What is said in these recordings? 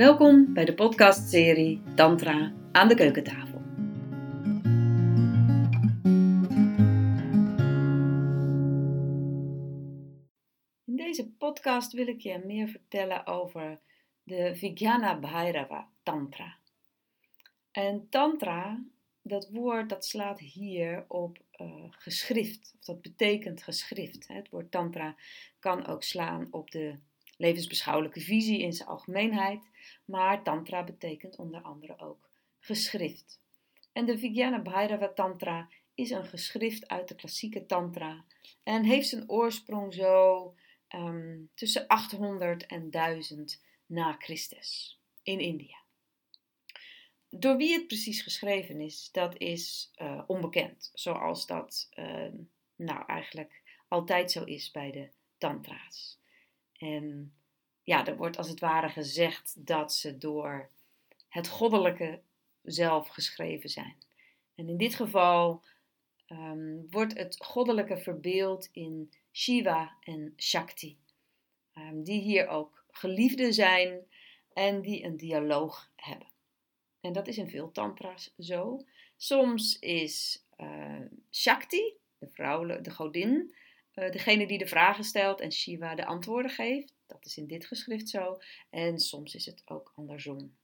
Welkom bij de podcastserie Tantra aan de keukentafel. In deze podcast wil ik je meer vertellen over de Vijnana Bhairava Tantra. En Tantra, dat woord dat slaat hier op uh, geschrift, of dat betekent geschrift. Het woord Tantra kan ook slaan op de levensbeschouwelijke visie in zijn algemeenheid, maar Tantra betekent onder andere ook geschrift. En de Vijnana Bhairava Tantra is een geschrift uit de klassieke Tantra en heeft zijn oorsprong zo um, tussen 800 en 1000 na Christus in India. Door wie het precies geschreven is, dat is uh, onbekend, zoals dat uh, nou eigenlijk altijd zo is bij de Tantra's. En ja, er wordt als het ware gezegd dat ze door het goddelijke zelf geschreven zijn. En in dit geval um, wordt het goddelijke verbeeld in Shiva en Shakti, um, die hier ook geliefden zijn en die een dialoog hebben. En dat is in veel tantra's zo. Soms is uh, Shakti, de vrouw, de godin, uh, degene die de vragen stelt en Shiva de antwoorden geeft. Dat is in dit geschrift zo. En soms is het ook andersom.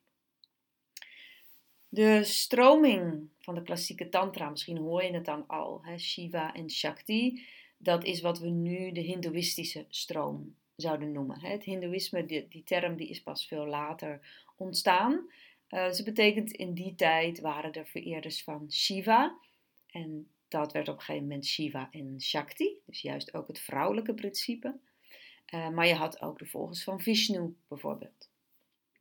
De stroming van de klassieke tantra, misschien hoor je het dan al, Shiva en Shakti, dat is wat we nu de hindoeïstische stroom zouden noemen. Het hindoeïsme, die, term die is pas veel later ontstaan. Uh, ze betekent in die tijd waren er vereerders van Shiva. En dat werd op een gegeven moment Shiva en Shakti. Dus juist ook het vrouwelijke principe. Uh, maar je had ook de volgers van Vishnu bijvoorbeeld.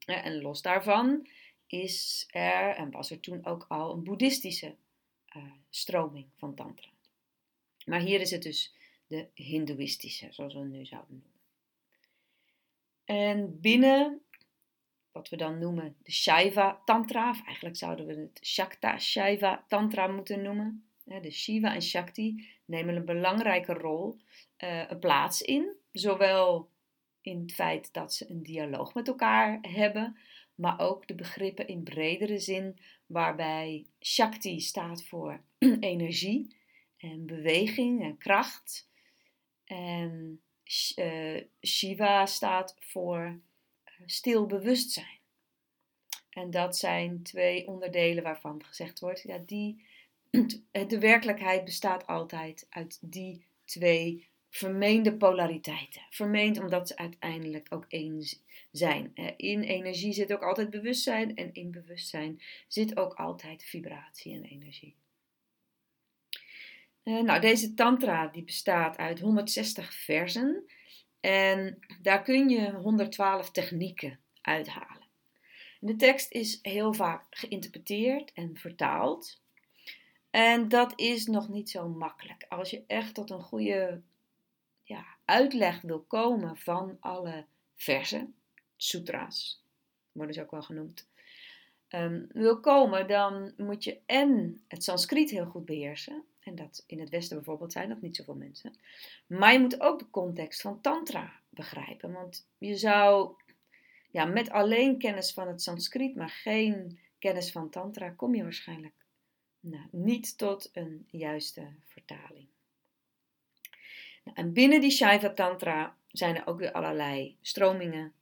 Uh, en los daarvan is er, en was er toen ook al, een boeddhistische stroming van Tantra. Maar hier is het dus de Hindoeïstische, zoals we het nu zouden noemen. En binnen wat we dan noemen de Shaiva Tantra, of eigenlijk zouden we het Shakta Shaiva Tantra moeten noemen. De Shiva en Shakti nemen een belangrijke rol, een plaats in, zowel in het feit dat ze een dialoog met elkaar hebben, maar ook de begrippen in bredere zin, waarbij Shakti staat voor energie en beweging en kracht. En uh, Shiva staat voor stil bewustzijn. En dat zijn twee onderdelen waarvan gezegd wordt, ja, die, de werkelijkheid bestaat altijd uit die twee vermeende polariteiten. Vermeend omdat ze uiteindelijk ook één zijn. In energie zit ook altijd bewustzijn en in bewustzijn zit ook altijd vibratie en energie. Eh, nou, deze tantra die bestaat uit 160 versen en daar kun je 112 technieken uithalen. De tekst is heel vaak geïnterpreteerd en vertaald. En dat is nog niet zo makkelijk. Als je echt tot een goede ja, uitleg wil komen van alle versen, sutra's, worden ze ook wel genoemd, um, wil komen, dan moet je en het Sanskriet heel goed beheersen. En dat in het Westen bijvoorbeeld zijn dat niet zoveel mensen. Maar je moet ook de context van Tantra begrijpen. Want je zou ja, met alleen kennis van het Sanskriet, maar geen kennis van Tantra, kom je waarschijnlijk nou, niet tot een juiste vertaling. En binnen die Shaiva Tantra zijn er ook weer allerlei stromingen.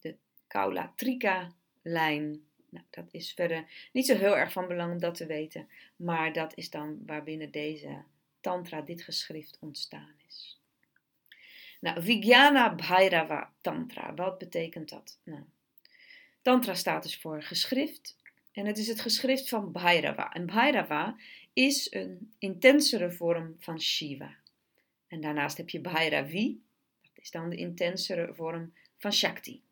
De Kaula Trika lijn nou, dat is verder niet zo heel erg van belang om dat te weten, maar dat is dan waarbinnen deze Tantra, dit geschrift, ontstaan is. Nou, Vijnana Bhairava Tantra, wat betekent dat? Nou, tantra staat dus voor geschrift en het is het geschrift van Bhairava. En Bhairava is een intensere vorm van Shiva. En daarnaast heb je Bhairavi, dat is dan de intensere vorm van Shakti.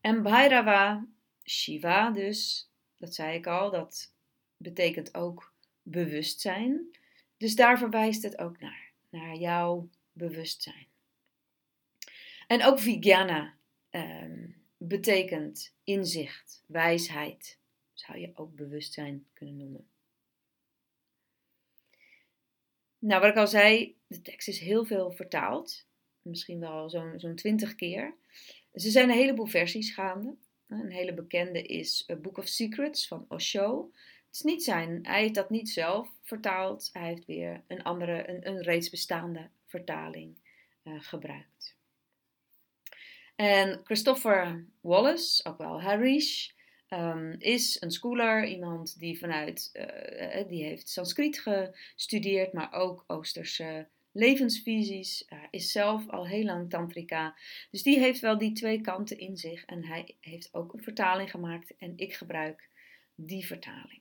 En Bhairava Shiva dus, dat zei ik al, dat betekent ook bewustzijn. Dus daar verwijst het ook naar, naar jouw bewustzijn. En ook Vijnana ehm, betekent inzicht, wijsheid. Zou je ook bewustzijn kunnen noemen. Nou, wat ik al zei, de tekst is heel veel vertaald. Misschien wel zo'n zo'n twintig keer. Dus er zijn een heleboel versies gaande. Een hele bekende is A Book of Secrets van Osho. Het is niet zijn, hij heeft dat niet zelf vertaald. Hij heeft weer een andere, een, reeds bestaande vertaling uh, gebruikt. En Christopher Wallace, ook wel Harish, um, is een schooler, iemand die vanuit, uh, die heeft Sanskriet gestudeerd, maar ook Oosterse levensvisies, uh, is zelf al heel lang tantrika. Dus die heeft wel die twee kanten in zich en hij heeft ook een vertaling gemaakt en ik gebruik die vertaling.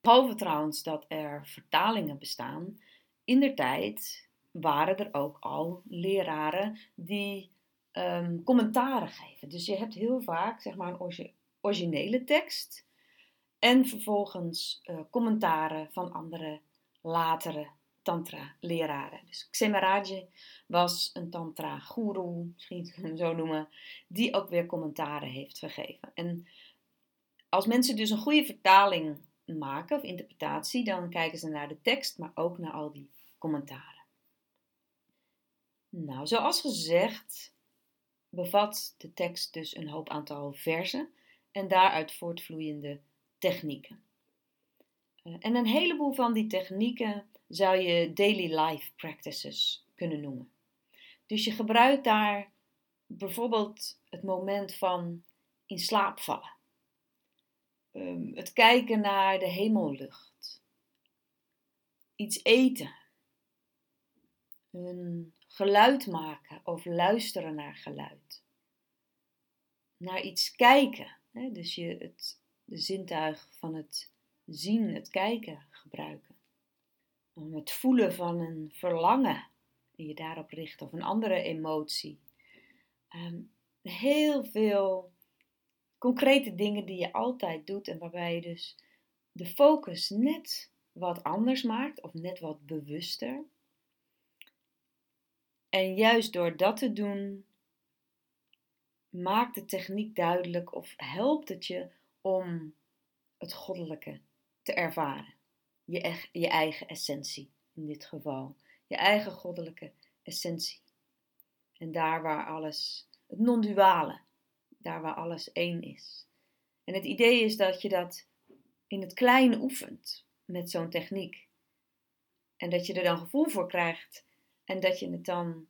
Behalve trouwens dat er vertalingen bestaan, in der tijd waren er ook al leraren die um, commentaren geven. Dus je hebt heel vaak zeg maar een originele tekst en vervolgens uh, commentaren van andere latere tantra-leraren. Dus Xemaraje was een tantra-guru, misschien hem zo noemen, die ook weer commentaren heeft gegeven. En als mensen dus een goede vertaling maken of interpretatie, dan kijken ze naar de tekst, maar ook naar al die commentaren. Nou, zoals gezegd, bevat de tekst dus een hoop aantal versen en daaruit voortvloeiende technieken. Eh, en een heleboel van die technieken zou je daily life practices kunnen noemen. Dus je gebruikt daar bijvoorbeeld het moment van in slaap vallen. Ehm, het kijken naar de hemellucht. Iets eten. Een geluid maken of luisteren naar geluid. Naar iets kijken. Hè? Dus je het, de zintuig van het zien, het kijken gebruiken. Om het voelen van een verlangen en je daarop richt of een andere emotie. Ehm, heel veel concrete dingen die je altijd doet en waarbij je dus de focus net wat anders maakt of net wat bewuster. En juist door dat te doen, maakt de techniek duidelijk of helpt het je om het goddelijke te ervaren. Je, je eigen essentie in dit geval. Je eigen goddelijke essentie. En daar waar alles, het non-duale, daar waar alles één is. En het idee is dat je dat in het kleine oefent met zo'n techniek. En dat je er dan gevoel voor krijgt en dat je het dan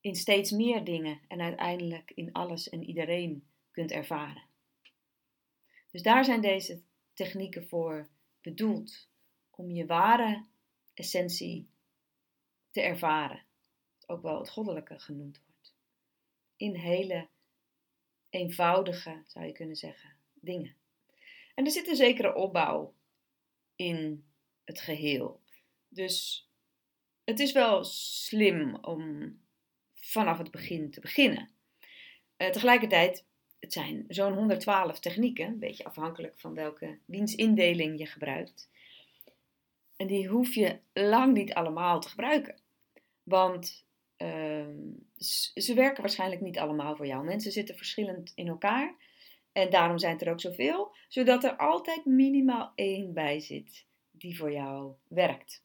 in steeds meer dingen en uiteindelijk in alles en iedereen kunt ervaren. Dus daar zijn deze technieken voor bedoeld om je ware essentie te ervaren. Ook wel het goddelijke genoemd wordt. In hele eenvoudige, zou je kunnen zeggen, dingen. En er zit een zekere opbouw in het geheel. Dus het is wel slim om vanaf het begin te beginnen. Uh, tegelijkertijd, het zijn zo'n 112 technieken, een beetje afhankelijk van welke dienstindeling je gebruikt. En die hoef je lang niet allemaal te gebruiken. Want uh, ze werken waarschijnlijk niet allemaal voor jou. Mensen zitten verschillend in elkaar. En daarom zijn er ook zoveel, zodat er altijd minimaal één bij zit die voor jou werkt.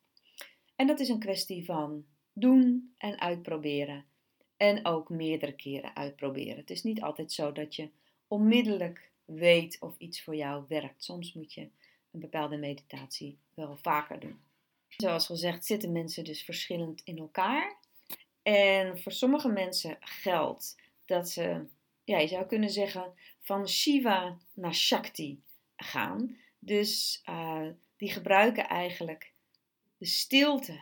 En dat is een kwestie van doen en uitproberen. En ook meerdere keren uitproberen. Het is niet altijd zo dat je onmiddellijk weet of iets voor jou werkt. Soms moet je bepaalde meditatie wel vaker doen. Zoals gezegd zitten mensen dus verschillend in elkaar. En voor sommige mensen geldt dat ze, ja, je zou kunnen zeggen, van Shiva naar Shakti gaan. Dus uh, die gebruiken eigenlijk de stilte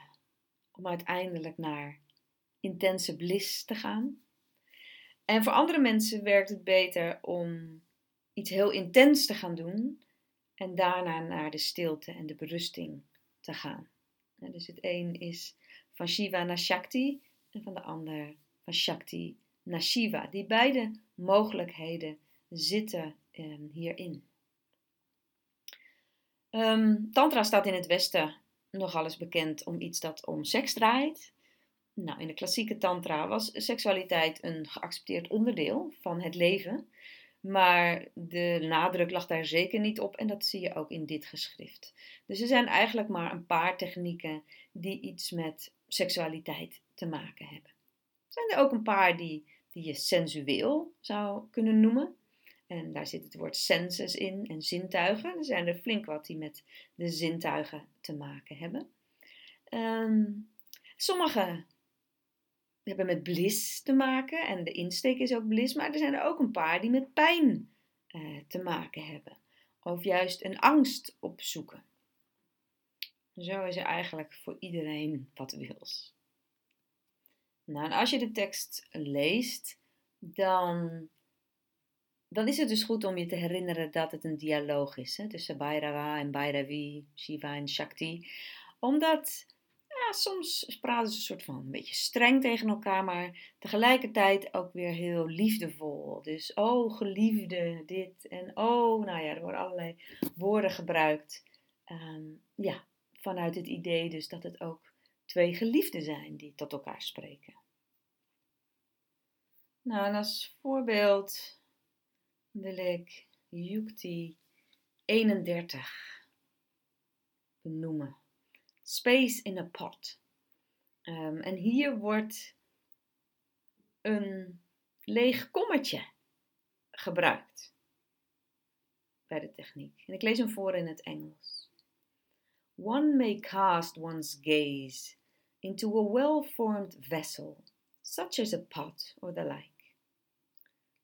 om uiteindelijk naar intense bliss te gaan. En voor andere mensen werkt het beter om iets heel intens te gaan doen en daarna naar de stilte en de berusting te gaan. dus het een is van Shiva naar Shakti en van de ander van Shakti naar Shiva. Die beide mogelijkheden zitten eh, hierin. Um, tantra staat in het Westen nogal eens bekend om iets dat om seks draait. Nou, in de klassieke tantra was seksualiteit een geaccepteerd onderdeel van het leven. Maar de nadruk lag daar zeker niet op en dat zie je ook in dit geschrift. Dus er zijn eigenlijk maar een paar technieken die iets met seksualiteit te maken hebben. Zijn er ook een paar die, die je sensueel zou kunnen noemen. En daar zit het woord senses in en zintuigen. Er zijn er flink wat die met de zintuigen te maken hebben. Um, sommige hebben met bliss te maken en de insteek is ook bliss, maar er zijn er ook een paar die met pijn uh, te maken hebben. Of juist een angst opzoeken. Zo is er eigenlijk voor iedereen wat wils. Nou, en als je de tekst leest, dan, dan is het dus goed om je te herinneren dat het een dialoog is hè, tussen Bhairava en Bhairavi, Shiva en Shakti. Omdat soms praten ze een soort van een beetje streng tegen elkaar, maar tegelijkertijd ook weer heel liefdevol. Dus, oh geliefde, dit en oh, nou ja, er worden allerlei woorden gebruikt. Ehm, ja, vanuit het idee dus dat het ook twee geliefden zijn die tot elkaar spreken. Nou, en als voorbeeld wil ik Yukti 31 benoemen. Space in a pot. Um, en hier wordt een leeg kommetje gebruikt bij de techniek. En ik lees hem voor in het Engels. One may cast one's gaze into a well-formed vessel, such as a pot or the like,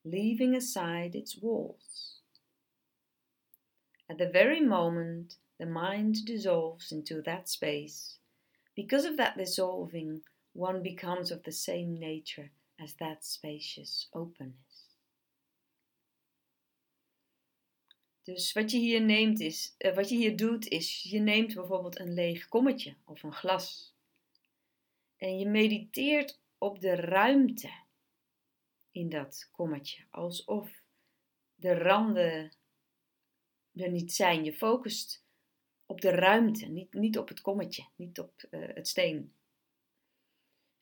leaving aside its walls. At the very moment the mind dissolves into that space. Because of that dissolving, one becomes of the same nature as that spacious openness. Dus wat je hier neemt is, uh, wat je hier doet is, je neemt bijvoorbeeld een leeg kommetje of een glas. En je mediteert op de ruimte in dat kommetje, alsof de randen er niet zijn. Je focust op de ruimte, niet, niet op het kommetje, niet op uh, het steen.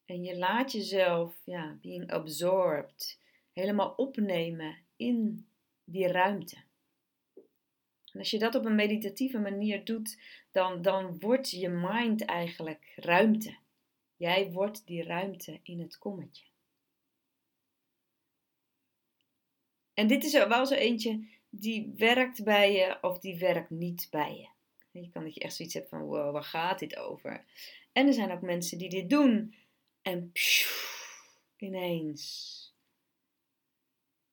En je laat jezelf, ja, being absorbed, helemaal opnemen in die ruimte. En als je dat op een meditatieve manier doet, dan, dan wordt je mind eigenlijk ruimte. Jij wordt die ruimte in het kommetje. En dit is wel zo eentje die werkt bij je of die werkt niet bij je. Je kan dat je echt zoiets hebt van, waar gaat dit over? En er zijn ook mensen die dit doen. En ineens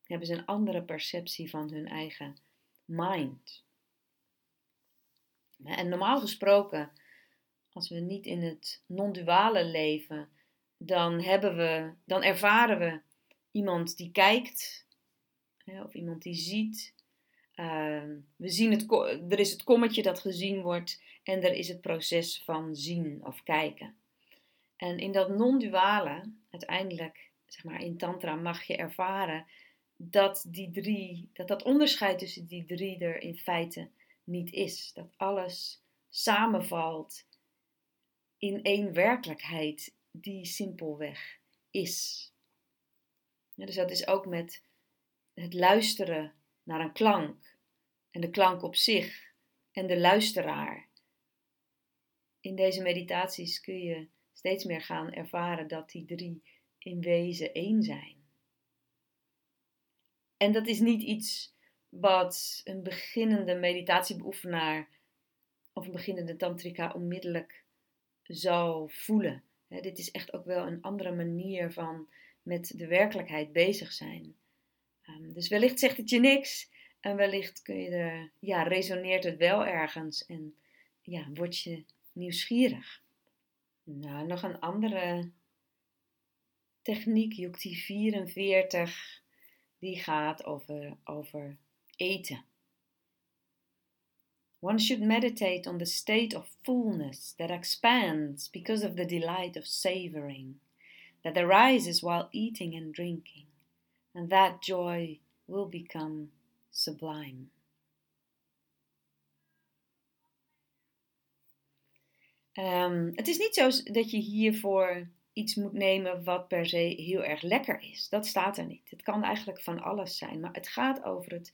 hebben ze een andere perceptie van hun eigen mind. En normaal gesproken, als we niet in het non-duale leven, dan, hebben we, dan ervaren we iemand die kijkt, of iemand die ziet, Ehm, we zien het, er is het kommetje dat gezien wordt en er is het proces van zien of kijken. En in dat non-duale, uiteindelijk, zeg maar in Tantra, mag je ervaren dat die drie, dat dat onderscheid tussen die drie er in feite niet is. Dat alles samenvalt in één werkelijkheid die simpelweg is. dus dat is ook met het luisteren naar een klank en de klank op zich en de luisteraar. In deze meditaties kun je steeds meer gaan ervaren dat die drie in wezen één zijn. En dat is niet iets wat een beginnende meditatiebeoefenaar of een beginnende tantrika onmiddellijk zou voelen. dit is echt ook wel een andere manier van met de werkelijkheid bezig zijn. Ehm, dus wellicht zegt het je niks en wellicht kun je er, ja, resoneert het wel ergens en ja, word je nieuwsgierig. Nou, nog een andere techniek, Yukti 44, die gaat over, over eten. One should meditate on the state of fullness that expands because of the delight of savoring, that arises while eating and drinking, and that joy will become sublime. Um, het is niet zo dat je hiervoor iets moet nemen wat per se heel erg lekker is. Dat staat er niet. Het kan eigenlijk van alles zijn. Maar het gaat over het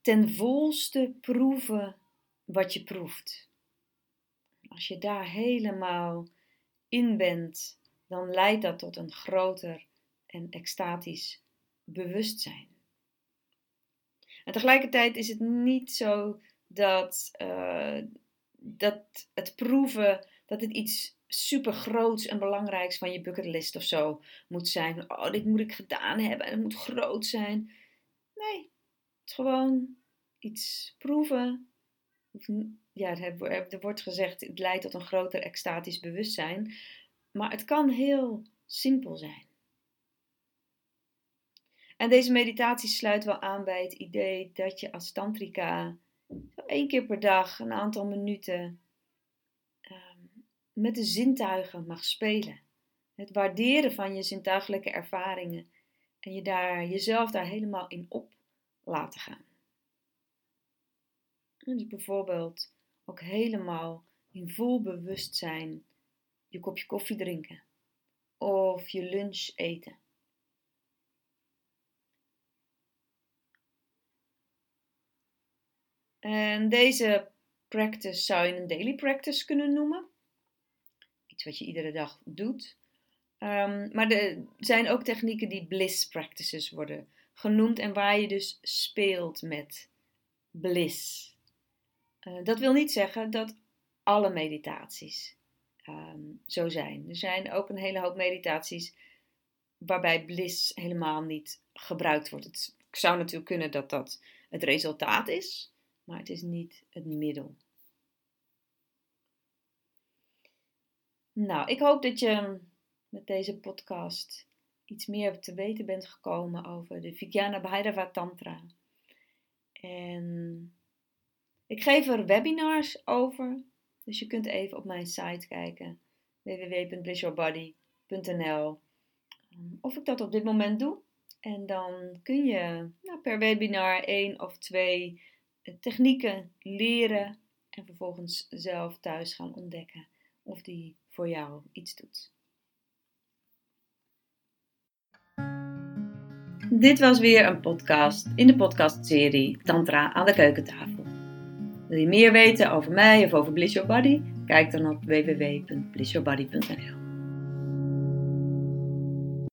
ten volste proeven wat je proeft. Als je daar helemaal in bent, dan leidt dat tot een groter en extatisch bewustzijn. En tegelijkertijd is het niet zo dat, uh, dat het proeven, dat het iets super groots en belangrijks van je bucketlist of zo moet zijn. Oh, dit moet ik gedaan hebben en het moet groot zijn. Nee, het is gewoon iets proeven. Ja, er wordt gezegd, het leidt tot een groter extatisch bewustzijn. Maar het kan heel simpel zijn. En deze meditatie sluit wel aan bij het idee dat je als tantrika één keer per dag een aantal minuten ehm, met de zintuigen mag spelen. Het waarderen van je zintuigelijke ervaringen en je daar, jezelf daar helemaal in op laten gaan. dus bijvoorbeeld ook helemaal in vol bewustzijn je kopje koffie drinken of je lunch eten. En deze practice zou je een daily practice kunnen noemen. Iets wat je iedere dag doet. Um, maar er zijn ook technieken die bliss practices worden genoemd en waar je dus speelt met bliss. Uh, dat wil niet zeggen dat alle meditaties um, zo zijn. Er zijn ook een hele hoop meditaties waarbij bliss helemaal niet gebruikt wordt. Het zou natuurlijk kunnen dat dat het resultaat is maar het is niet het middel. Nou, ik hoop dat je met deze podcast iets meer te weten bent gekomen over de Vijnana Bhairava Tantra. En ik geef er webinars over, dus je kunt even op mijn site kijken www.blissyourbody.nl of ik dat op dit moment doe. En dan kun je nou, per webinar één of twee technieken leren en vervolgens zelf thuis gaan ontdekken of die voor jou iets doet. Dit was weer een podcast in de podcastserie Tantra aan de keukentafel. Wil je meer weten over mij of over Bliss Your Body? Kijk dan op www.blissyourbody.nl